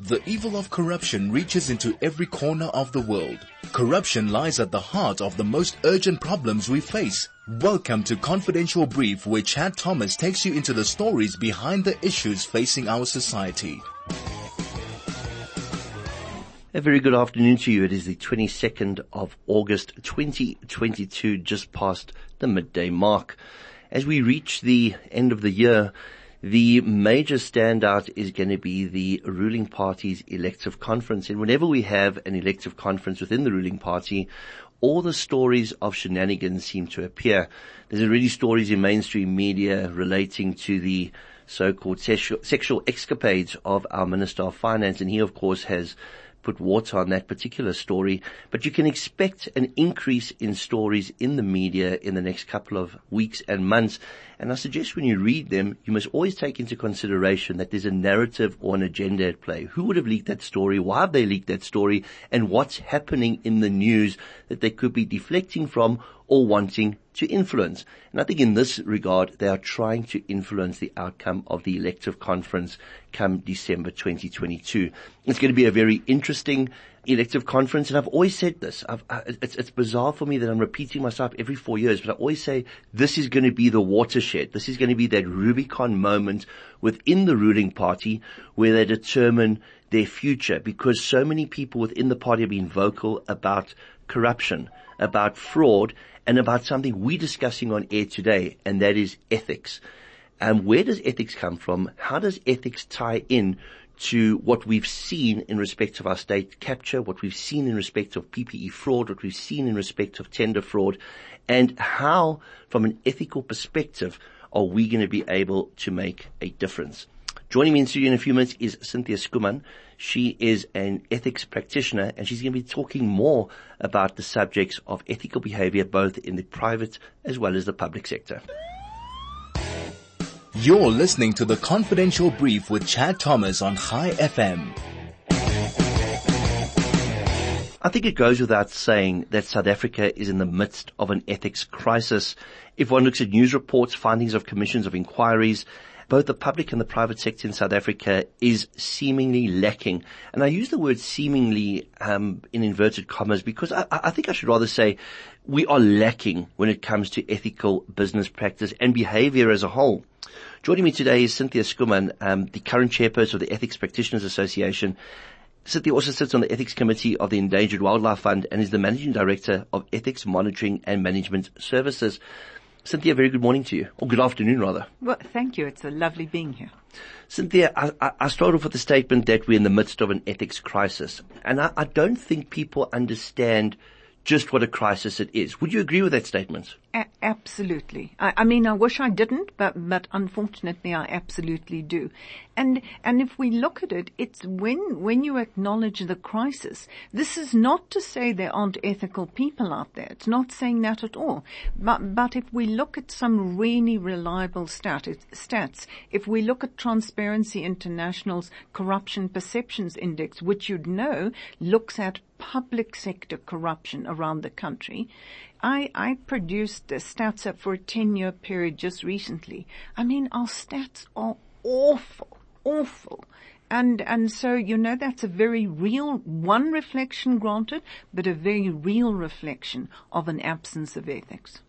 The evil of corruption reaches into every corner of the world. Corruption lies at the heart of the most urgent problems we face. Welcome to Confidential Brief where Chad Thomas takes you into the stories behind the issues facing our society. A very good afternoon to you. It is the 22nd of August 2022, just past the midday mark. As we reach the end of the year, the major standout is going to be the ruling party's elective conference. And whenever we have an elective conference within the ruling party, all the stories of shenanigans seem to appear. There's already stories in mainstream media relating to the so-called sexual, sexual escapades of our Minister of Finance. And he, of course, has put water on that particular story, but you can expect an increase in stories in the media in the next couple of weeks and months. And I suggest when you read them, you must always take into consideration that there's a narrative or an agenda at play. Who would have leaked that story? Why have they leaked that story? And what's happening in the news that they could be deflecting from or wanting to influence. And I think in this regard, they are trying to influence the outcome of the elective conference come December 2022. It's going to be a very interesting elective conference. And I've always said this. I, it's, it's bizarre for me that I'm repeating myself every four years, but I always say this is going to be the watershed. This is going to be that Rubicon moment within the ruling party where they determine their future because so many people within the party have been vocal about corruption, about fraud, and about something we're discussing on air today, and that is ethics. And where does ethics come from? How does ethics tie in to what we've seen in respect of our state capture, what we've seen in respect of PPE fraud, what we've seen in respect of tender fraud, and how, from an ethical perspective, are we going to be able to make a difference? Joining me in studio in a few minutes is Cynthia Schoeman. She is an ethics practitioner and she's going to be talking more about the subjects of ethical behavior both in the private as well as the public sector. You're listening to the Confidential Brief with Chad Thomas on Chai FM. I think it goes without saying that South Africa is in the midst of an ethics crisis. If one looks at news reports, findings of commissions of inquiries, both the public and the private sector in South Africa is seemingly lacking. And I use the word seemingly um, in inverted commas because I, I think I should rather say we are lacking when it comes to ethical business practice and behavior as a whole. Joining me today is Cynthia Schoeman, um, the current chairperson of the Ethics Practitioners Association. Cynthia also sits on the Ethics Committee of the Endangered Wildlife Fund and is the Managing Director of Ethics Monitoring and Management Services. Cynthia, very good morning to you, or good afternoon rather. Well, thank you. It's a lovely being here. Cynthia, I, I start off with the statement that we're in the midst of an ethics crisis, and I, I don't think people understand just what a crisis it is. Would you agree with that statement? A- absolutely. I, I, mean, I wish I didn't, but, but unfortunately I absolutely do. And, and if we look at it, it's when, when you acknowledge the crisis, this is not to say there aren't ethical people out there. It's not saying that at all. But, but if we look at some really reliable stat, stats, if we look at Transparency International's Corruption Perceptions Index, which you'd know looks at public sector corruption around the country. I, I produced the stats up for a 10 year period just recently. I mean, our stats are awful, awful. And, and so, you know, that's a very real, one reflection granted, but a very real reflection of an absence of ethics.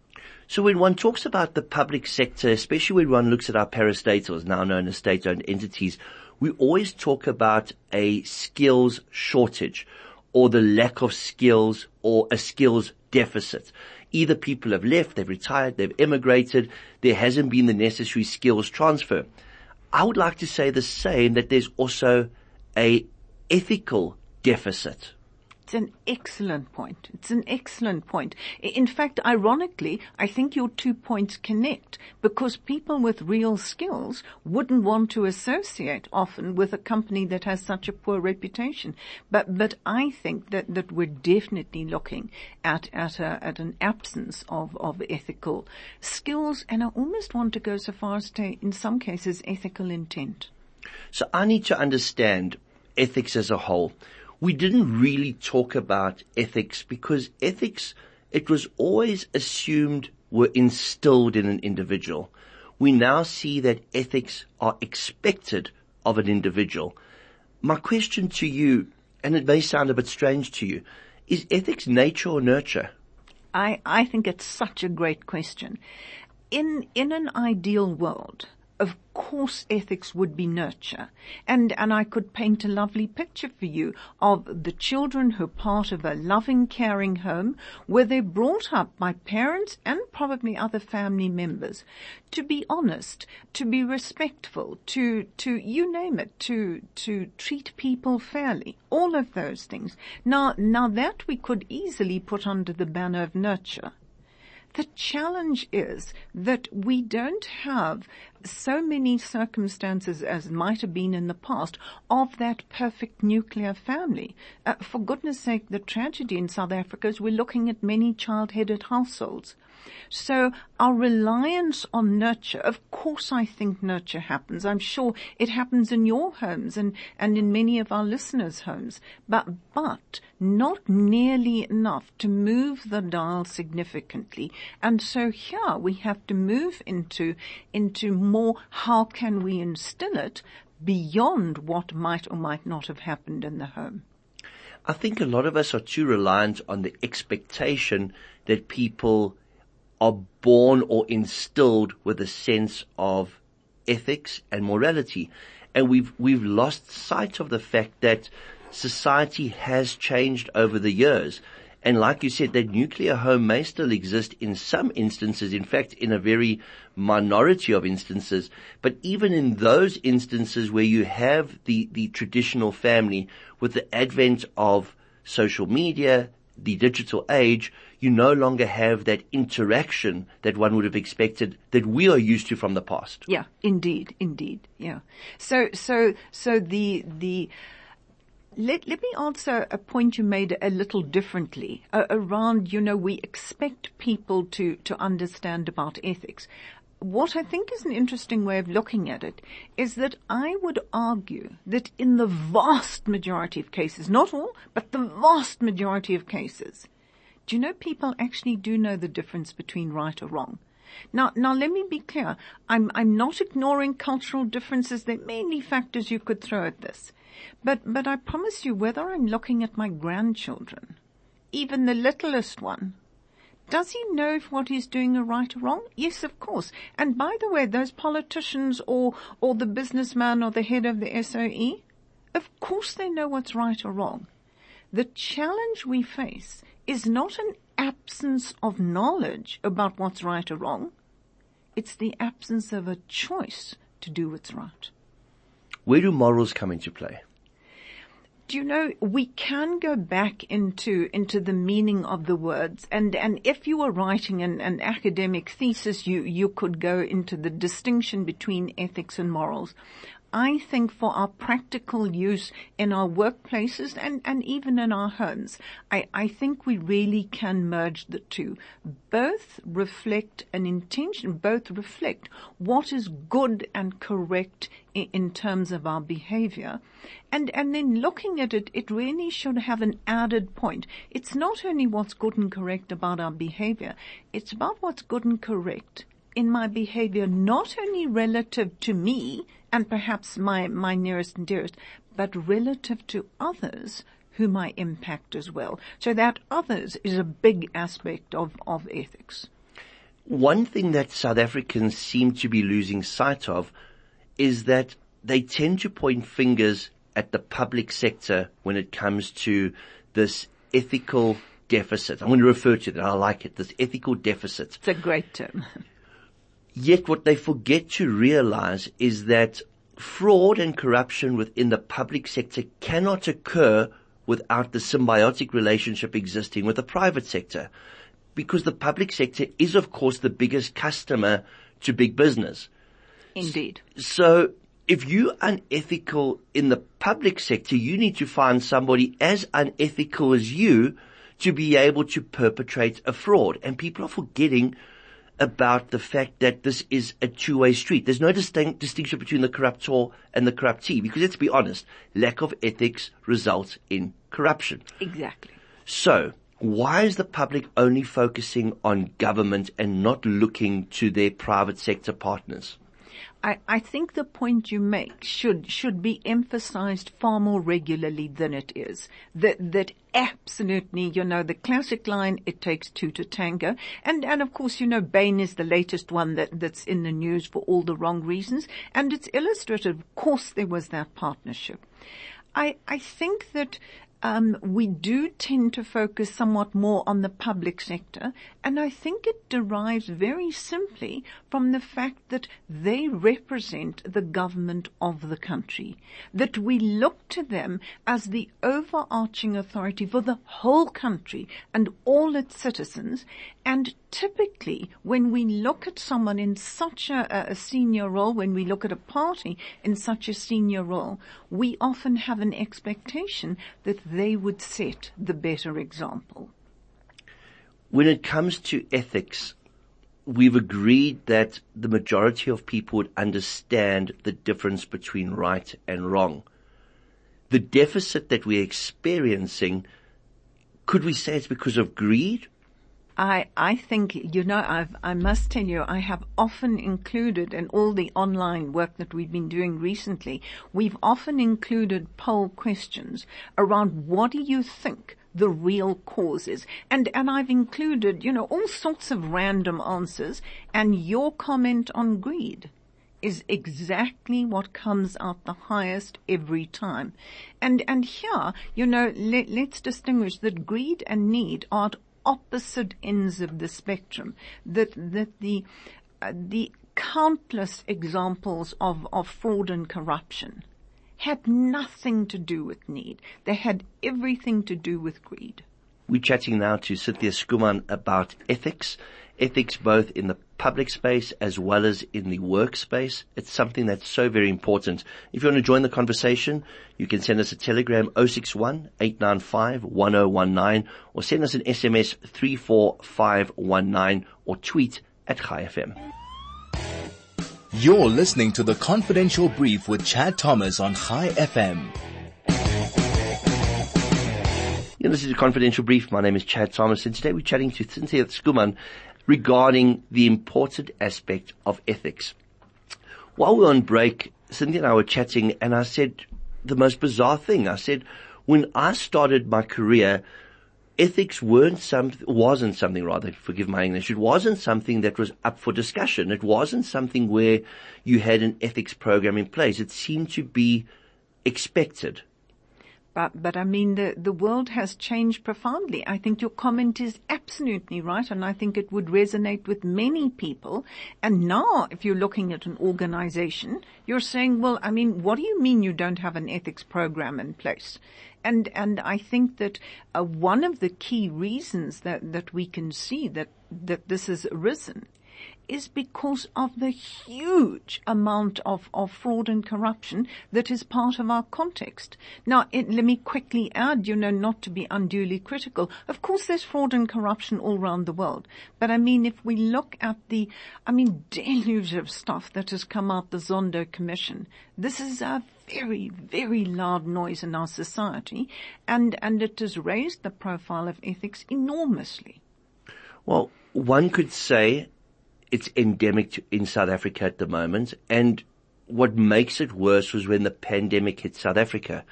So when one talks about the public sector, especially when one looks at our parastatals, now known as state-owned entities, we always talk about a skills shortage or the lack of skills or a skills deficit. Either people have left, they've retired, they've emigrated, there hasn't been the necessary skills transfer. I would like to say the same that there's also a ethical deficit. It's an excellent point. It's an excellent point. In fact, ironically, I think your two points connect because people with real skills wouldn't want to associate often with a company that has such a poor reputation. But, but I think that, that we're definitely looking at, at a, at an absence of, of ethical skills and I almost want to go so far as to, in some cases, ethical intent. So I need to understand ethics as a whole we didn't really talk about ethics because ethics, it was always assumed were instilled in an individual. We now see that ethics are expected of an individual. My question to you, and it may sound a bit strange to you, is ethics nature or nurture? I, I think it's such a great question. In, in an ideal world, of course ethics would be nurture. And, and I could paint a lovely picture for you of the children who are part of a loving, caring home where they're brought up by parents and probably other family members to be honest, to be respectful, to, to, you name it, to, to treat people fairly. All of those things. Now, now that we could easily put under the banner of nurture. The challenge is that we don't have so many circumstances as might have been in the past of that perfect nuclear family. Uh, for goodness sake, the tragedy in South Africa is we're looking at many child-headed households. So our reliance on nurture, of course I think nurture happens. I'm sure it happens in your homes and, and in many of our listeners' homes, but, but not nearly enough to move the dial significantly. And so here we have to move into, into more how can we instill it beyond what might or might not have happened in the home. I think a lot of us are too reliant on the expectation that people are born or instilled with a sense of ethics and morality. And we've, we've lost sight of the fact that society has changed over the years. And like you said, that nuclear home may still exist in some instances, in fact, in a very minority of instances. But even in those instances where you have the, the traditional family with the advent of social media, the digital age, you no longer have that interaction that one would have expected that we are used to from the past. Yeah, indeed, indeed. Yeah. So, so, so the, the, let, let me answer a point you made a little differently uh, around, you know, we expect people to, to understand about ethics what I think is an interesting way of looking at it is that I would argue that in the vast majority of cases, not all, but the vast majority of cases, do you know people actually do know the difference between right or wrong? Now, now let me be clear. I'm, I'm not ignoring cultural differences. There are many factors you could throw at this. But, but I promise you, whether I'm looking at my grandchildren, even the littlest one, does he know if what he's doing are right or wrong? Yes, of course. And by the way, those politicians or, or the businessman or the head of the SOE, of course they know what's right or wrong. The challenge we face is not an absence of knowledge about what's right or wrong. It's the absence of a choice to do what's right. Where do morals come into play? do you know, we can go back into, into the meaning of the words and, and if you were writing an, an academic thesis, you, you could go into the distinction between ethics and morals. I think for our practical use in our workplaces and, and even in our homes, I, I think we really can merge the two. Both reflect an intention, both reflect what is good and correct in, in terms of our behavior. And, and then looking at it, it really should have an added point. It's not only what's good and correct about our behavior, it's about what's good and correct in my behavior, not only relative to me and perhaps my, my nearest and dearest, but relative to others whom I impact as well. So that others is a big aspect of, of ethics. One thing that South Africans seem to be losing sight of is that they tend to point fingers at the public sector when it comes to this ethical deficit. I'm going to refer to that. I like it. This ethical deficit. It's a great term. Yet what they forget to realize is that fraud and corruption within the public sector cannot occur without the symbiotic relationship existing with the private sector. Because the public sector is of course the biggest customer to big business. Indeed. So if you're unethical in the public sector, you need to find somebody as unethical as you to be able to perpetrate a fraud. And people are forgetting about the fact that this is a two-way street. There's no distinct, distinction between the corruptor and the corruptee because let's be honest, lack of ethics results in corruption. Exactly. So, why is the public only focusing on government and not looking to their private sector partners? I, I think the point you make should, should be emphasized far more regularly than it is. That, that absolutely, you know, the classic line, it takes two to tango. And, and of course, you know, Bain is the latest one that, that's in the news for all the wrong reasons. And it's illustrative. Of course there was that partnership. I, I think that um, we do tend to focus somewhat more on the public sector, and I think it derives very simply from the fact that they represent the government of the country. That we look to them as the overarching authority for the whole country and all its citizens, and typically when we look at someone in such a, a, senior role, when we look at a party in such a senior role, we often have an expectation that they would set the better example. When it comes to ethics, we've agreed that the majority of people would understand the difference between right and wrong. The deficit that we're experiencing, could we say it's because of greed I, I think, you know, I've, I must tell you, I have often included in all the online work that we've been doing recently, we've often included poll questions around what do you think the real causes. And, and I've included, you know, all sorts of random answers and your comment on greed is exactly what comes out the highest every time. And, and here, you know, let, let's distinguish that greed and need are opposite ends of the spectrum. That that the uh, the countless examples of, of fraud and corruption had nothing to do with need. They had everything to do with greed. We're chatting now to Cynthia Schoeman about ethics ethics both in the public space as well as in the workspace. It's something that's so very important. If you want to join the conversation, you can send us a telegram 061 895 1019 or send us an SMS 34519 or tweet at Chai FM. You're listening to the confidential brief with Chad Thomas on Chai FM. You know, this is a confidential brief. My name is Chad Thomas and today we're chatting to Cynthia Schoeman regarding the important aspect of ethics. While we were on break, Cynthia and I were chatting and I said the most bizarre thing. I said, when I started my career, ethics weren't some, wasn't something rather, forgive my English, it wasn't something that was up for discussion. It wasn't something where you had an ethics program in place. It seemed to be expected. But, but I mean, the, the world has changed profoundly. I think your comment is absolutely right, and I think it would resonate with many people. And now, if you're looking at an organization, you're saying, well, I mean, what do you mean you don't have an ethics program in place? And, and I think that uh, one of the key reasons that, that we can see that, that this has arisen is because of the huge amount of, of fraud and corruption that is part of our context. Now, it, let me quickly add, you know, not to be unduly critical. Of course, there's fraud and corruption all around the world. But I mean, if we look at the, I mean, deluge of stuff that has come out the Zondo Commission, this is a very, very loud noise in our society, and, and it has raised the profile of ethics enormously. Well, one could say it's endemic in South Africa at the moment. And what makes it worse was when the pandemic hit South Africa.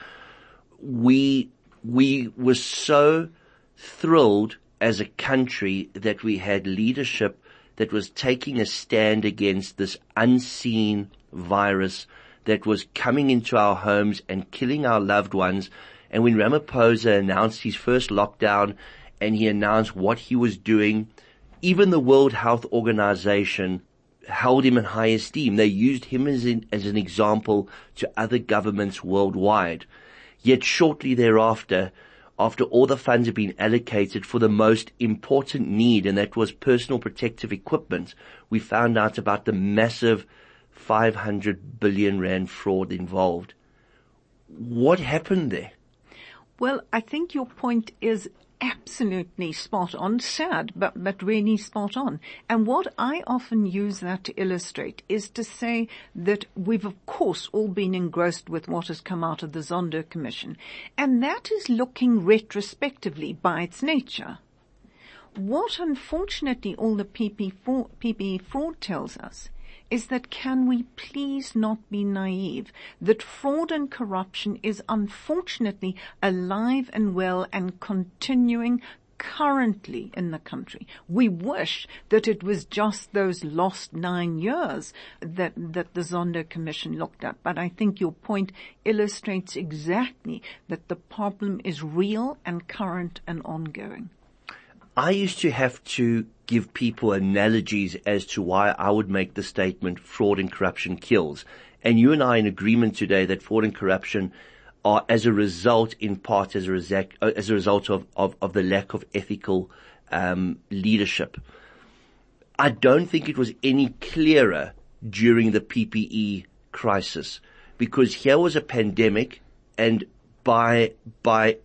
We, we were so thrilled as a country that we had leadership that was taking a stand against this unseen virus that was coming into our homes and killing our loved ones. And when Ramaphosa announced his first lockdown and he announced what he was doing, even the World Health Organization held him in high esteem. They used him as, in, as an example to other governments worldwide. Yet shortly thereafter, after all the funds had been allocated for the most important need, and that was personal protective equipment, we found out about the massive 500 billion rand fraud involved. What happened there? Well, I think your point is absolutely spot on, sad, but, but really spot on. And what I often use that to illustrate is to say that we've of course all been engrossed with what has come out of the Zondo Commission. And that is looking retrospectively by its nature. What unfortunately all the PPE fraud tells us is that can we please not be naive that fraud and corruption is unfortunately alive and well and continuing currently in the country. We wish that it was just those lost nine years that, that the Zondo Commission looked at. But I think your point illustrates exactly that the problem is real and current and ongoing. I used to have to give people analogies as to why I would make the statement fraud and corruption kills. And you and I are in agreement today that fraud and corruption are as a result, in part as a, result, uh, as a result of, of, of the lack of ethical um, leadership. I don't think it was any clearer during the PPE crisis because here was a pandemic and by, by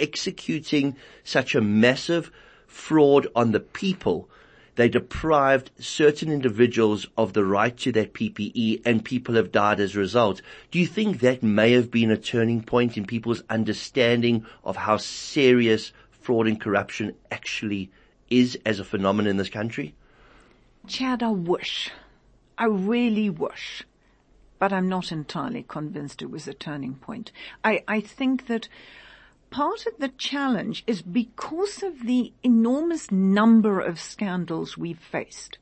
executing such a massive fraud on the people, they deprived certain individuals of the right to that PPE and people have died as a result. Do you think that may have been a turning point in people's understanding of how serious fraud and corruption actually is as a phenomenon in this country? Chad, I wish. I really wish. But I'm not entirely convinced it was a turning point. I, I think that part of the challenge is because of the enormous number of scandals we've faced.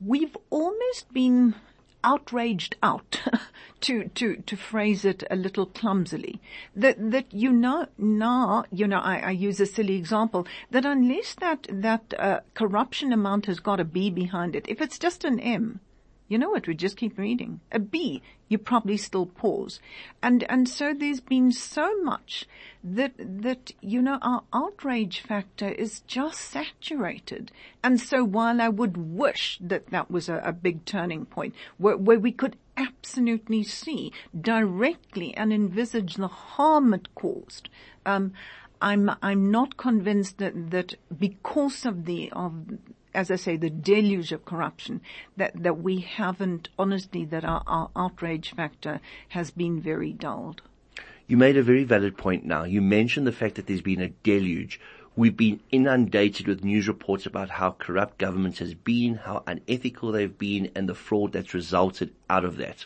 We've almost been outraged out, to, to, to phrase it a little clumsily, that, that you know, now, you know, I, I use a silly example, that unless that, that, uh, corruption amount has got a B behind it, if it's just an M, you know what? We just keep reading. A B, you probably still pause. And, and so there's been so much that, that, you know, our outrage factor is just saturated. And so while I would wish that that was a, a big turning point where, where we could absolutely see directly and envisage the harm it caused, um, I'm, I'm not convinced that, that because of the, of as I say, the deluge of corruption that, that we haven't, honestly, that our, our outrage factor has been very dulled. You made a very valid point now. You mentioned the fact that there's been a deluge. We've been inundated with news reports about how corrupt government has been, how unethical they've been, and the fraud that's resulted out of that.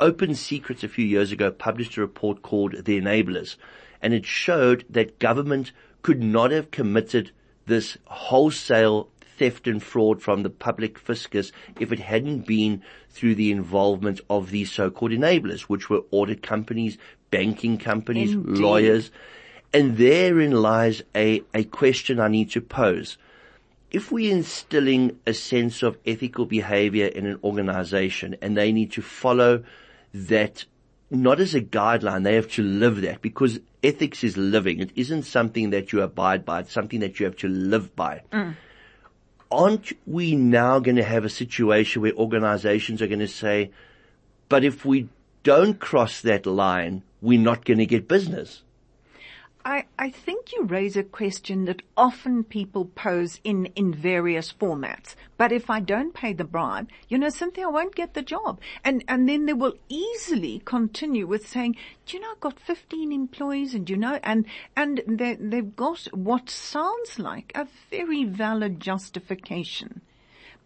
Open Secrets a few years ago published a report called The Enablers, and it showed that government could not have committed this wholesale theft and fraud from the public fiscus if it hadn't been through the involvement of these so-called enablers, which were audit companies, banking companies, Indeed. lawyers. And therein lies a, a question I need to pose. If we're instilling a sense of ethical behavior in an organization and they need to follow that not as a guideline, they have to live that because ethics is living. It isn't something that you abide by, it's something that you have to live by. Mm aren't we now going to have a situation where organizations are going to say, but if we don't cross that line, we're not going to get business? I, I think you raise a question that often people pose in, in various formats. But if I don't pay the bribe, you know, Cynthia, I won't get the job. And, and then they will easily continue with saying, do you know, I've got 15 employees and you know, and, and they, they've got what sounds like a very valid justification.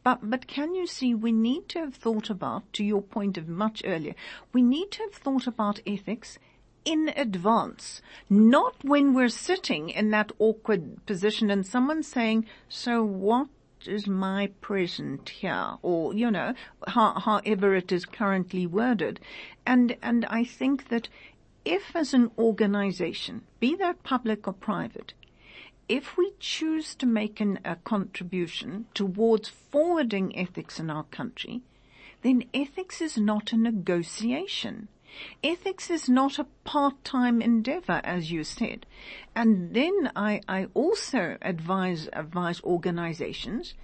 But, but can you see, we need to have thought about, to your point of much earlier, we need to have thought about ethics in advance, not when we're sitting in that awkward position and someone's saying, so what is my present here? Or, you know, how, however it is currently worded. And, and I think that if as an organization, be that public or private, if we choose to make an, a contribution towards forwarding ethics in our country, then ethics is not a negotiation. Ethics is not a part-time endeavor, as you said. And then I, I also advise, advise organizations,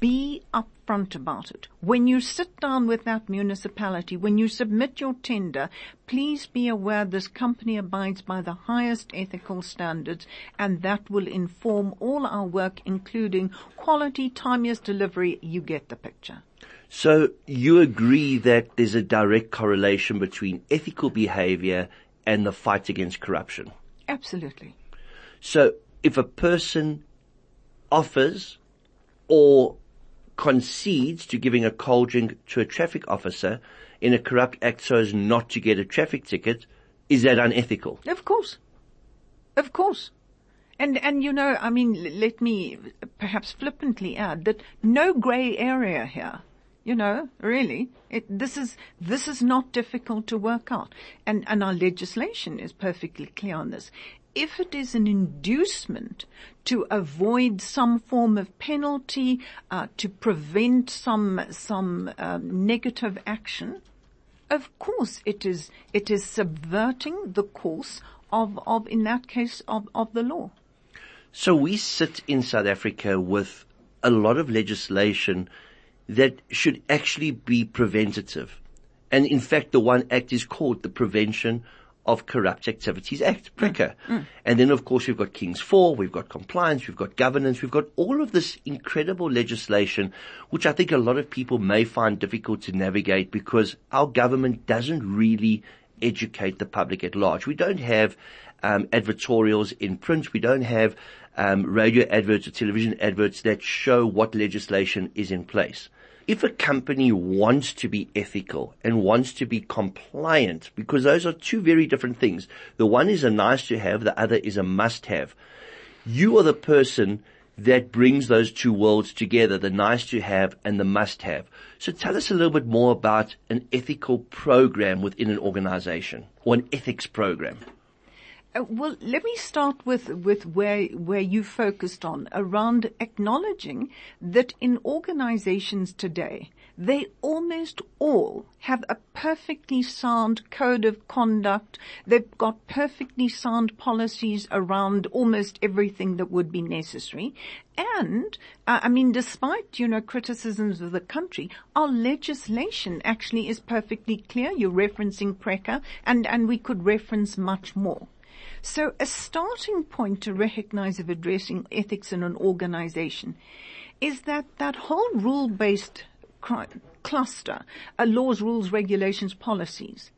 be upfront about it. When you sit down with that municipality, when you submit your tender, please be aware this company abides by the highest ethical standards and that will inform all our work, including quality, timeous delivery. You get the picture. So you agree that there's a direct correlation between ethical behavior and the fight against corruption? Absolutely. So if a person offers or concedes to giving a cold drink to a traffic officer in a corrupt act so as not to get a traffic ticket, is that unethical? Of course. Of course. And, and you know, I mean, let me perhaps flippantly add that no grey area here. You know, really, it, this is, this is not difficult to work out. And, and our legislation is perfectly clear on this. If it is an inducement to avoid some form of penalty, uh, to prevent some, some, um, negative action, of course it is, it is subverting the course of, of, in that case, of, of the law. So we sit in South Africa with a lot of legislation that should actually be preventative. And in fact, the one act is called the Prevention of Corrupt Activities Act, PRECA. Mm. And then of course we've got King's Four, we've got compliance, we've got governance, we've got all of this incredible legislation, which I think a lot of people may find difficult to navigate because our government doesn't really educate the public at large. We don't have um, advertorials in print. We don't have um, radio adverts or television adverts that show what legislation is in place if a company wants to be ethical and wants to be compliant, because those are two very different things. The one is a nice to have, the other is a must have. You are the person that brings those two worlds together, the nice to have and the must have. So tell us a little bit more about an ethical program within an organization or an ethics program. Uh, well, let me start with, with where, where you focused on around acknowledging that in organizations today, they almost all have a perfectly sound code of conduct. They've got perfectly sound policies around almost everything that would be necessary. And, uh, I mean, despite, you know, criticisms of the country, our legislation actually is perfectly clear. You're referencing PRECA and, and we could reference much more. So a starting point to recognize of addressing ethics in an organization is that that whole rule-based cluster, uh, laws, rules, regulations, policies,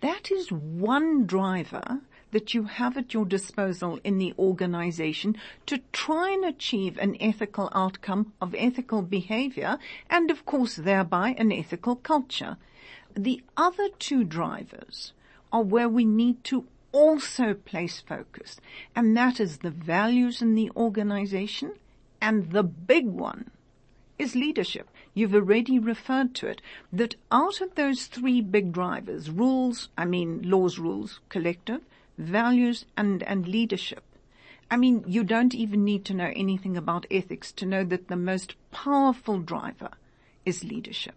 that is one driver that you have at your disposal in the organization to try and achieve an ethical outcome of ethical behavior and of course thereby an ethical culture. The other two drivers are where we need to also place focus, and that is the values in the organization, and the big one is leadership. You've already referred to it, that out of those three big drivers, rules, I mean laws, rules, collective, values, and, and leadership, I mean, you don't even need to know anything about ethics to know that the most powerful driver is leadership.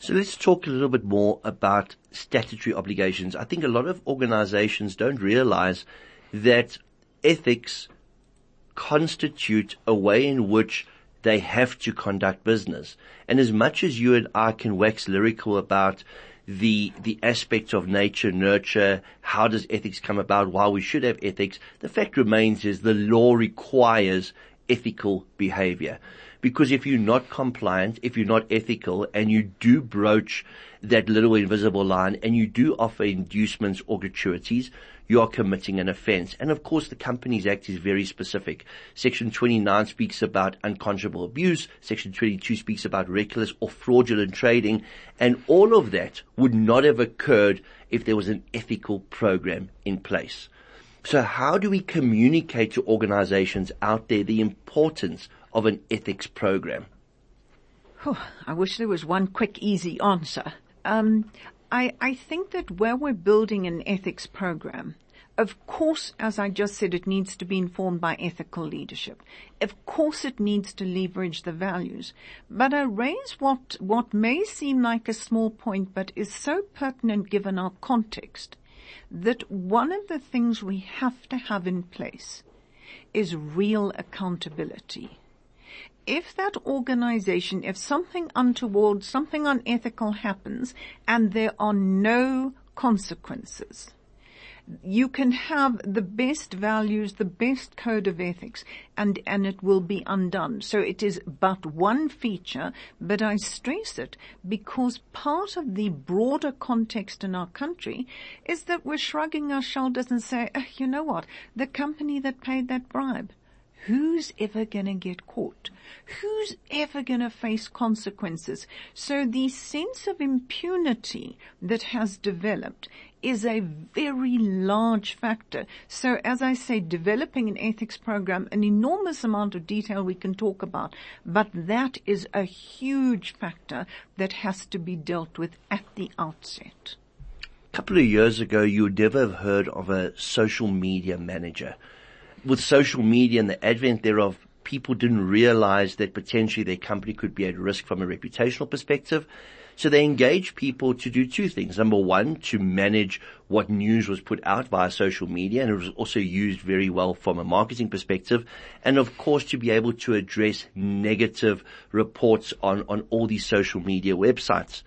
So let's talk a little bit more about statutory obligations. I think a lot of organizations don't realize that ethics constitute a way in which they have to conduct business. And as much as you and I can wax lyrical about the, the aspects of nature, nurture, how does ethics come about, why we should have ethics, the fact remains is the law requires ethical behavior. Because if you're not compliant, if you're not ethical, and you do broach that little invisible line, and you do offer inducements or gratuities, you are committing an offense. And of course, the Companies Act is very specific. Section 29 speaks about unconscionable abuse. Section 22 speaks about reckless or fraudulent trading. And all of that would not have occurred if there was an ethical program in place. So how do we communicate to organizations out there the importance of an ethics program? Oh, I wish there was one quick, easy answer. Um, I, I think that where we're building an ethics program, of course, as I just said, it needs to be informed by ethical leadership. Of course, it needs to leverage the values. But I raise what, what may seem like a small point, but is so pertinent given our context, that one of the things we have to have in place is real accountability. If that organization, if something untoward, something unethical happens and there are no consequences, you can have the best values, the best code of ethics, and, and it will be undone. So it is but one feature, but I stress it because part of the broader context in our country is that we're shrugging our shoulders and say, oh, you know what, the company that paid that bribe, who's ever gonna get caught? Who's ever gonna face consequences? So the sense of impunity that has developed is a very large factor. So as I say, developing an ethics program, an enormous amount of detail we can talk about, but that is a huge factor that has to be dealt with at the outset. A couple of years ago, you would never have heard of a social media manager. With social media and the advent thereof, people didn't realize that potentially their company could be at risk from a reputational perspective. So they engage people to do two things. Number one, to manage what news was put out via social media and it was also used very well from a marketing perspective. And of course to be able to address negative reports on, on all these social media websites.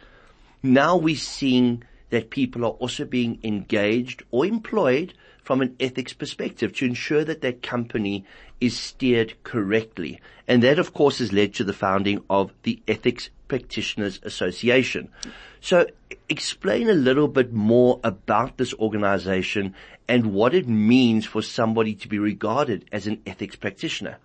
Now we're seeing that people are also being engaged or employed from an ethics perspective to ensure that their company is steered correctly. And that of course has led to the founding of the Ethics Practitioners Association. So explain a little bit more about this organization and what it means for somebody to be regarded as an ethics practitioner.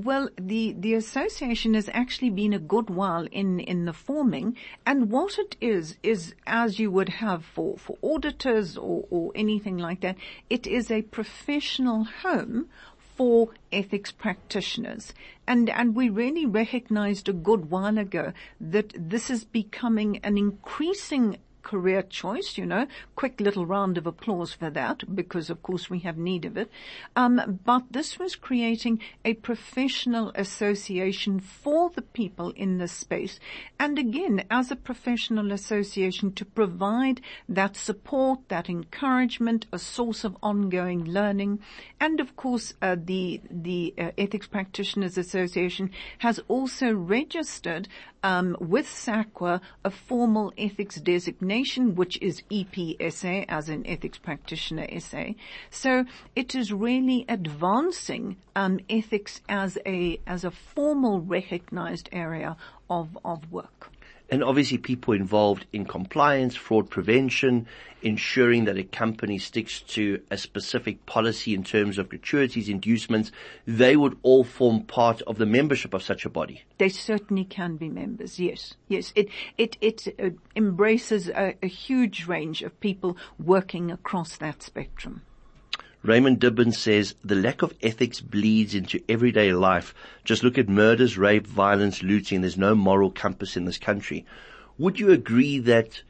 Well, the, the association has actually been a good while in, in the forming and what it is, is as you would have for, for auditors or, or anything like that, it is a professional home for ethics practitioners. And, and we really recognized a good while ago that this is becoming an increasing career choice, you know. Quick little round of applause for that because of course we have need of it. Um, but this was creating a professional association for the people in this space. And again, as a professional association to provide that support, that encouragement, a source of ongoing learning. And of course, uh, the, the uh, Ethics Practitioners Association has also registered um, with SAQA a formal ethics designation, which is EPSA, as an ethics practitioner SA. So it is really advancing um, ethics as a as a formal recognized area of of work and obviously people involved in compliance, fraud prevention, ensuring that a company sticks to a specific policy in terms of gratuities, inducements, they would all form part of the membership of such a body. They certainly can be members, yes. Yes, it, it, it uh, embraces a, a huge range of people working across that spectrum. Raymond Dibbins says the lack of ethics bleeds into everyday life. Just look at murders, rape, violence, looting. There's no moral compass in this country. Would you agree that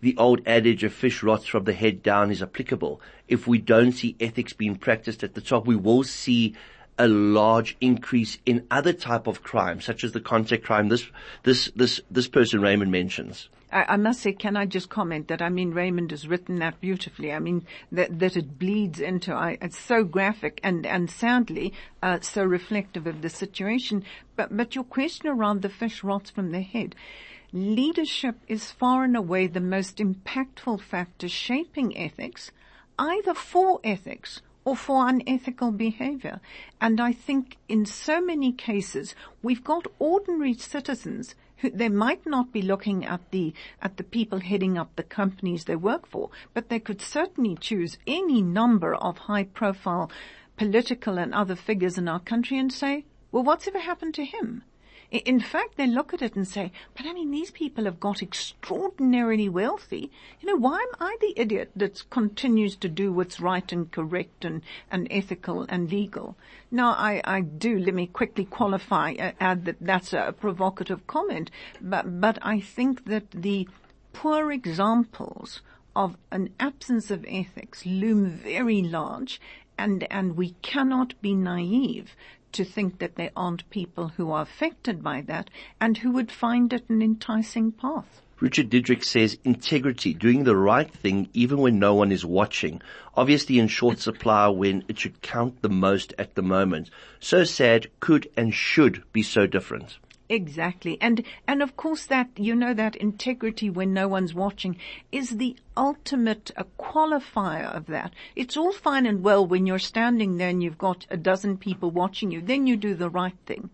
the old adage of fish rots from the head down is applicable? If we don't see ethics being practiced at the top, we will see a large increase in other type of crime, such as the contact crime this, this, this, this person Raymond mentions. I, I, must say, can I just comment that I mean Raymond has written that beautifully. I mean that that it bleeds into. I, it's so graphic and and sadly uh, so reflective of the situation. But but your question around the fish rots from the head. Leadership is far and away the most impactful factor shaping ethics, either for ethics or for unethical behavior. And I think in so many cases, we've got ordinary citizens they might not be looking at the, at the people heading up the companies they work for, but they could certainly choose any number of high profile political and other figures in our country and say, well, what's ever happened to him? In fact, they look at it and say, but I mean, these people have got extraordinarily wealthy. You know, why am I the idiot that continues to do what's right and correct and, and ethical and legal? Now, I, I do, let me quickly qualify, uh, add that that's a provocative comment, but, but I think that the poor examples of an absence of ethics loom very large and, and we cannot be naive to think that there aren't people who are affected by that and who would find it an enticing path. Richard Diedrich says integrity, doing the right thing even when no one is watching. Obviously in short supply when it should count the most at the moment. So sad could and should be so different. Exactly. And, and of course that, you know, that integrity when no one's watching is the ultimate qualifier of that. It's all fine and well when you're standing there and you've got a dozen people watching you, then you do the right thing.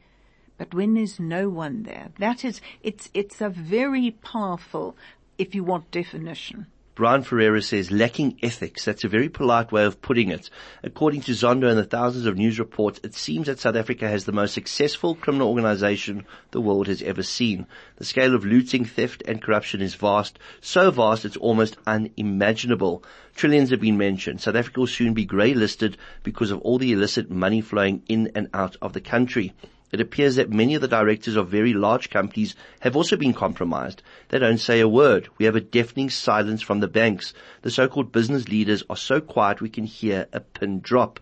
But when there's no one there, that is, it's, it's a very powerful, if you want definition Brian Ferreira says, lacking ethics. That's a very polite way of putting it. According to Zondo and the thousands of news reports, it seems that South Africa has the most successful criminal organization the world has ever seen. The scale of looting, theft and corruption is vast. So vast it's almost unimaginable. Trillions have been mentioned. South Africa will soon be grey listed because of all the illicit money flowing in and out of the country. It appears that many of the directors of very large companies have also been compromised. They don't say a word. We have a deafening silence from the banks. The so-called business leaders are so quiet we can hear a pin drop.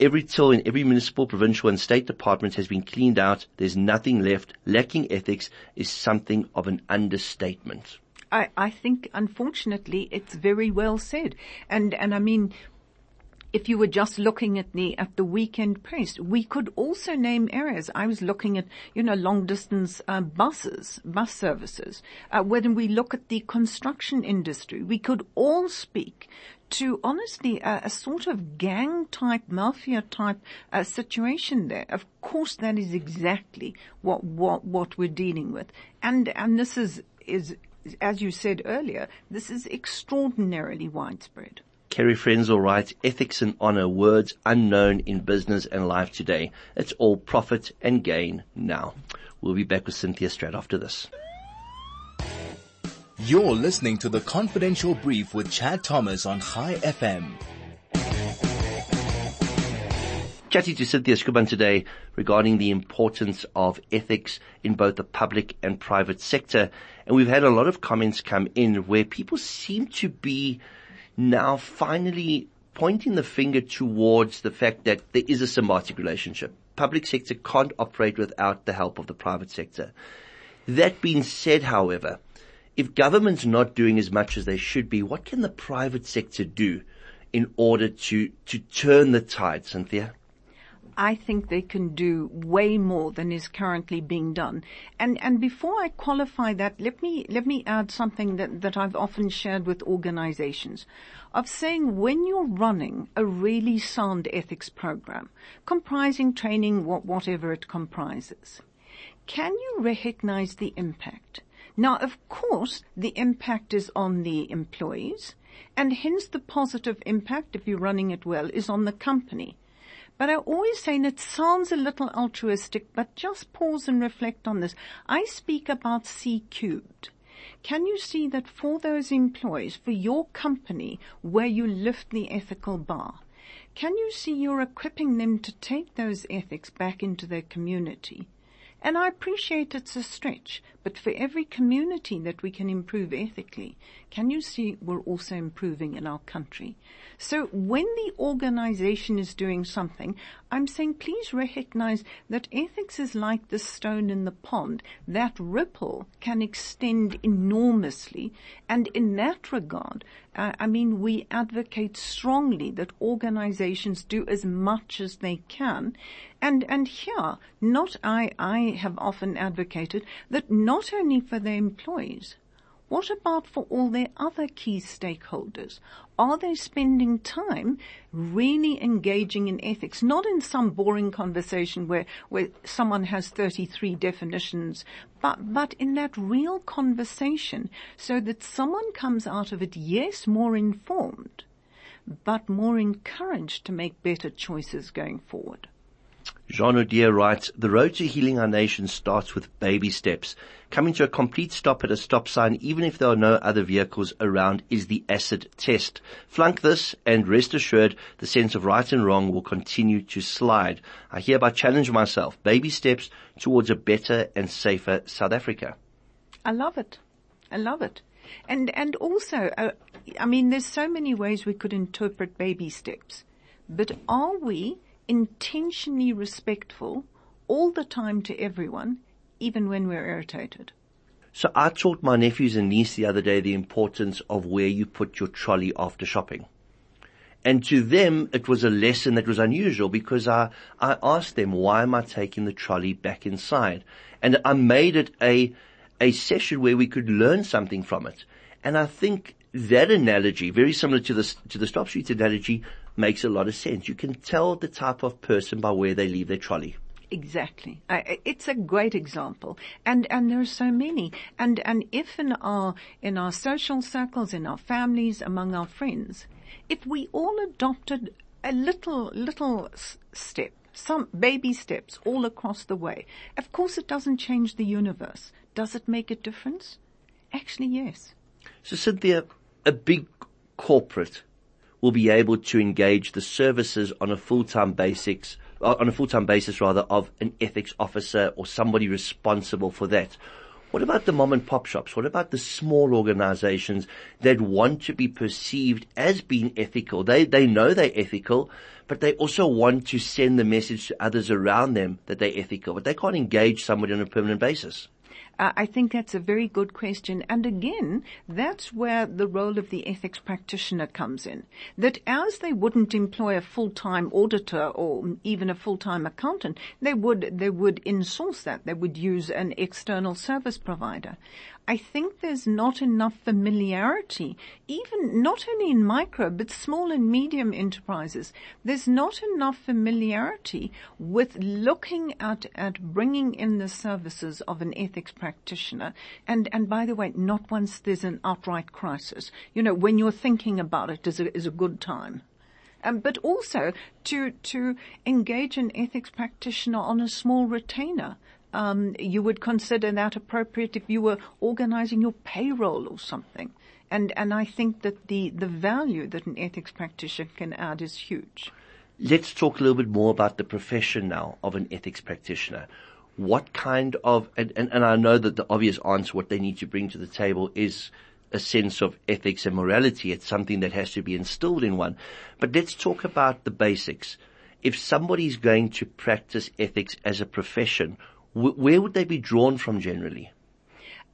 Every till in every municipal, provincial and state department has been cleaned out. There's nothing left. Lacking ethics is something of an understatement. I, I think unfortunately it's very well said. And, and I mean, if you were just looking at the at the weekend press, we could also name areas. I was looking at you know long distance uh, buses, bus services. Uh, when we look at the construction industry, we could all speak to honestly a, a sort of gang type, mafia type uh, situation there. Of course, that is exactly what what what we're dealing with, and and this is is as you said earlier, this is extraordinarily widespread. Kerry Frenzel writes, ethics and honor, words unknown in business and life today. It's all profit and gain now. We'll be back with Cynthia straight after this. You're listening to the confidential brief with Chad Thomas on Chai FM. Chatting to Cynthia Schoeman today regarding the importance of ethics in both the public and private sector. And we've had a lot of comments come in where people seem to be now finally pointing the finger towards the fact that there is a symbiotic relationship. Public sector can't operate without the help of the private sector. That being said, however, if government's not doing as much as they should be, what can the private sector do in order to, to turn the tide, Cynthia? I think they can do way more than is currently being done. And and before I qualify that, let me let me add something that, that I've often shared with organizations of saying when you're running a really sound ethics program, comprising training, what, whatever it comprises, can you recognize the impact? Now, of course, the impact is on the employees, and hence the positive impact, if you're running it well, is on the company. But I always say, and it sounds a little altruistic, but just pause and reflect on this. I speak about C cubed. Can you see that for those employees, for your company, where you lift the ethical bar, can you see you're equipping them to take those ethics back into their community? And I appreciate it's a stretch, but for every community that we can improve ethically, can you see we're also improving in our country? So when the organization is doing something, I'm saying please recognize that ethics is like the stone in the pond. That ripple can extend enormously. And in that regard, uh, I mean, we advocate strongly that organizations do as much as they can. And, and here, not I, I have often advocated that not only for their employees, what about for all their other key stakeholders? Are they spending time really engaging in ethics? Not in some boring conversation where, where someone has 33 definitions, but, but in that real conversation so that someone comes out of it, yes, more informed, but more encouraged to make better choices going forward. Jean Odier writes, the road to healing our nation starts with baby steps. Coming to a complete stop at a stop sign, even if there are no other vehicles around, is the acid test. Flunk this and rest assured the sense of right and wrong will continue to slide. I hereby challenge myself. Baby steps towards a better and safer South Africa. I love it. I love it. And, and also, uh, I mean, there's so many ways we could interpret baby steps, but are we intentionally respectful all the time to everyone, even when we're irritated. So I taught my nephews and niece the other day the importance of where you put your trolley after shopping. And to them, it was a lesson that was unusual because I, I asked them, why am I taking the trolley back inside? And I made it a, a session where we could learn something from it. And I think that analogy, very similar to the, to the stop street analogy, makes a lot of sense. You can tell the type of person by where they leave their trolley. Exactly. It's a great example. And, and there are so many. And, and if in our, in our social circles, in our families, among our friends, if we all adopted a little, little step, some baby steps all across the way, of course it doesn't change the universe. Does it make a difference? Actually, yes. So Cynthia, a big corporate will be able to engage the services on a full-time basis, uh, on a full-time basis rather, of an ethics officer or somebody responsible for that. What about the mom and pop shops? What about the small organizations that want to be perceived as being ethical? They, they know they're ethical, but they also want to send the message to others around them that they're ethical, but they can't engage somebody on a permanent basis. Uh, I think that's a very good question. And again, that's where the role of the ethics practitioner comes in. That as they wouldn't employ a full-time auditor or even a full-time accountant, they would, they would insource that. They would use an external service provider. I think there's not enough familiarity, even not only in micro, but small and medium enterprises. There's not enough familiarity with looking at, at bringing in the services of an ethics practitioner. And, and by the way, not once there's an outright crisis. You know, when you're thinking about it is a, is a good time. Um, but also to to engage an ethics practitioner on a small retainer um, you would consider that appropriate if you were organizing your payroll or something. And, and I think that the, the value that an ethics practitioner can add is huge. Let's talk a little bit more about the profession now of an ethics practitioner. What kind of, and, and, and I know that the obvious answer, what they need to bring to the table is a sense of ethics and morality. It's something that has to be instilled in one. But let's talk about the basics. If somebody's going to practice ethics as a profession, where would they be drawn from generally?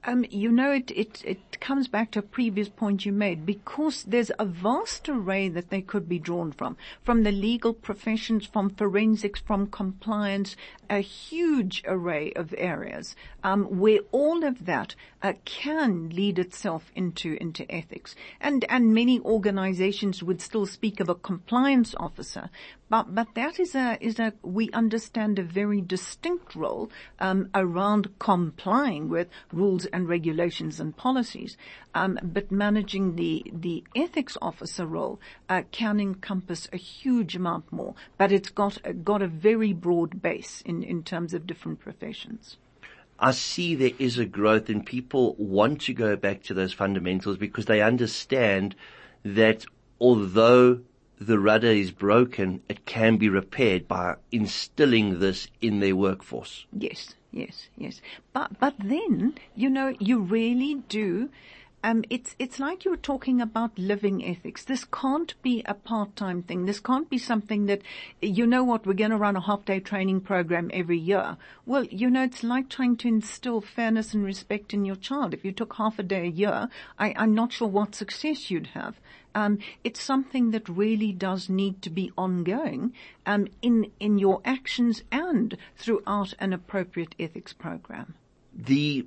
Um, you know, it, it, it comes back to a previous point you made because there's a vast array that they could be drawn from. From the legal professions, from forensics, from compliance, a huge array of areas um, where all of that uh, can lead itself into into ethics. And and many organizations would still speak of a compliance officer, but but that is a is a we understand a very distinct role um, around complying with rules and regulations and policies. Um, but managing the the ethics officer role uh, can encompass a huge amount more. But it's got got a very broad base in in terms of different professions. I see there is a growth and people want to go back to those fundamentals because they understand that although the rudder is broken, it can be repaired by instilling this in their workforce. Yes, yes, yes. But, but then, you know, you really do um, it's it's like you were talking about living ethics. This can't be a part-time thing. This can't be something that, you know what, we're going to run a half-day training program every year. Well, you know, it's like trying to instill fairness and respect in your child. If you took half a day a year, I, I'm not sure what success you'd have. Um, it's something that really does need to be ongoing um, in in your actions and throughout an appropriate ethics program. The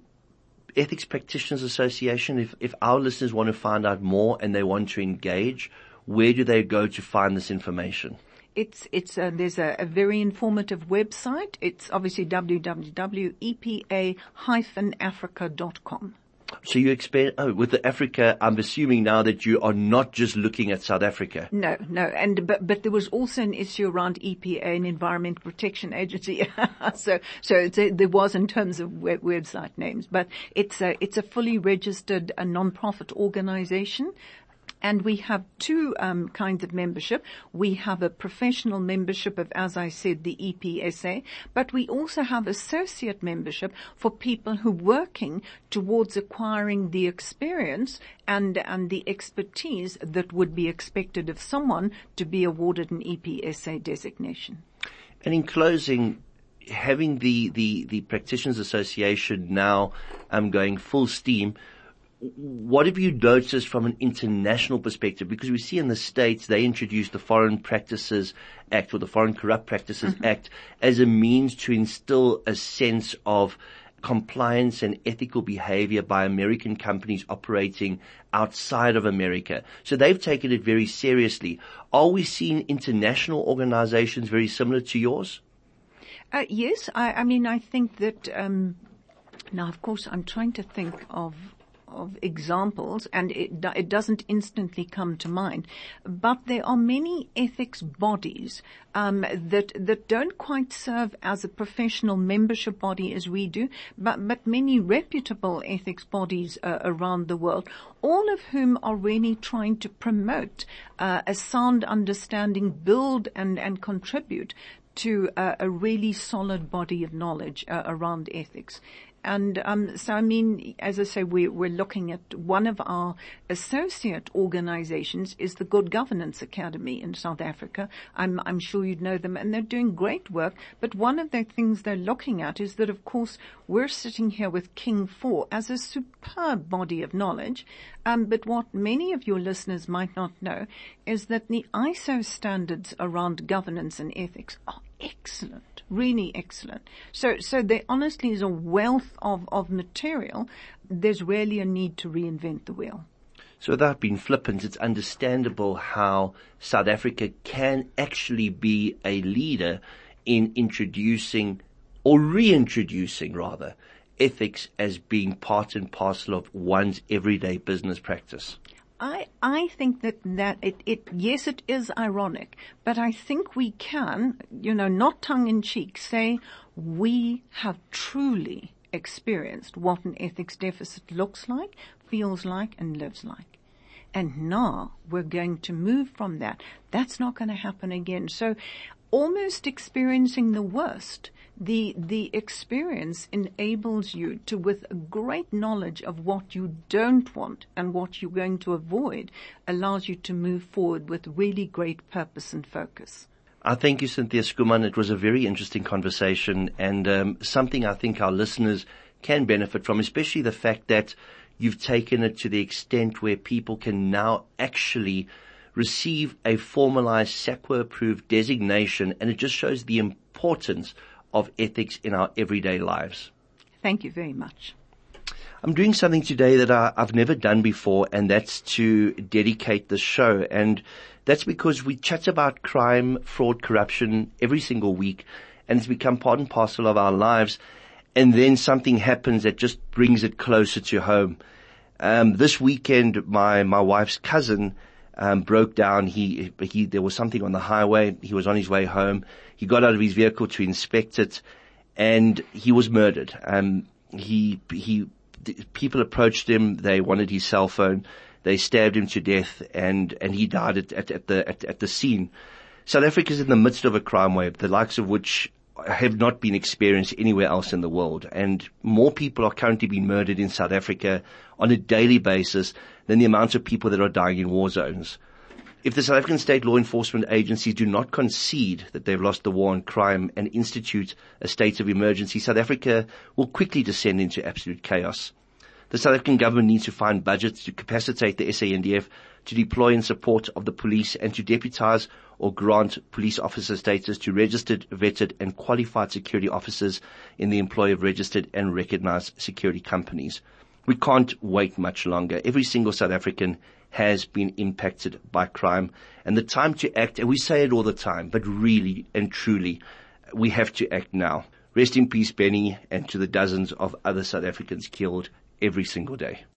Ethics Practitioners Association, if, if our listeners want to find out more and they want to engage, where do they go to find this information? It's, it's, there's a, a, very informative website. It's obviously www.epa-africa.com. So you expand, oh, with the Africa, I'm assuming now that you are not just looking at South Africa. No, no. And, but, but there was also an issue around EPA and Environment Protection Agency. so, so there was in terms of web, website names, but it's a, it's a fully registered a non-profit organization and we have two um, kinds of membership. We have a professional membership of, as I said, the EPSA, but we also have associate membership for people who are working towards acquiring the experience and and the expertise that would be expected of someone to be awarded an EPSA designation. And in closing, having the, the, the Practitioners Association now um, going full steam, what have you noticed from an international perspective? Because we see in the States, they introduced the Foreign Practices Act or the Foreign Corrupt Practices mm-hmm. Act as a means to instill a sense of compliance and ethical behavior by American companies operating outside of America. So they've taken it very seriously. Are we seeing international organizations very similar to yours? Uh, yes, I, I mean, I think that, um, now of course I'm trying to think of of examples, and it, it doesn't instantly come to mind. But there are many ethics bodies um, that that don't quite serve as a professional membership body as we do, but but many reputable ethics bodies uh, around the world, all of whom are really trying to promote uh, a sound understanding, build and and contribute to uh, a really solid body of knowledge uh, around ethics. And um, so, I mean, as I say, we, we're looking at one of our associate organizations is the Good Governance Academy in South Africa. I'm, sure you'd know them, and they're doing great work. But one of the things they're looking at is that, of course, we're sitting here with King 4 as a superb body of knowledge. Um, but what many of your listeners might not know is that the ISO standards around governance and ethics are excellent, really excellent. So, so there honestly is a wealth of, of material. There's really a need to reinvent the wheel. So without being flippant, it's understandable how South Africa can actually be a leader in introducing or reintroducing rather ethics as being part and parcel of one's everyday business practice. I, I think that, that it, it, yes, it is ironic, but I think we can, you know, not tongue in cheek say we have truly experienced what an ethics deficit looks like, feels like, and lives like. And now we're going to move from that. That's not going to happen again. So almost experiencing the worst the the experience enables you to with a great knowledge of what you don't want and what you're going to avoid allows you to move forward with really great purpose and focus. I thank you, Cynthia Schoeman. It was a very interesting conversation and um, something I think our listeners can benefit from, especially the fact that you've taken it to the extent where people can now actually receive a formalized SAQA approved designation and it just shows the importance of ethics in our everyday lives. Thank you very much. I'm doing something today that I, have never done before, and that's to dedicate the show. And that's because we chat about crime, fraud, corruption every single week, and it's become part and parcel of our lives. And then something happens that just brings it closer to home. Um, this weekend, my my wife's cousin um, broke down. He, he, there was something on the highway. He was on his way home. He got out of his vehicle to inspect it and he was murdered. Um, he, he, people approached him. They wanted his cell phone. They stabbed him to death and, and he died at, at, at the, at, at the scene. South Africa is in the midst of a crime wave, the likes of which have not been experienced anywhere else in the world. And more people are currently being murdered in South Africa on a daily basis than the amount of people that are dying in war zones. If the South African state law enforcement agencies do not concede that they've lost the war on crime and institute a state of emergency, South Africa will quickly descend into absolute chaos. The South African government needs to find budgets to capacitate the SANDF to deploy in support of the police and to deputize or grant police officer status to registered, vetted and qualified security officers in the employ of registered and recognized security companies. We can't wait much longer. Every single South African has been impacted by crime and the time to act, and we say it all the time, but really and truly, we have to act now. Rest in peace, Benny, and to the dozens of other South Africans killed every single day.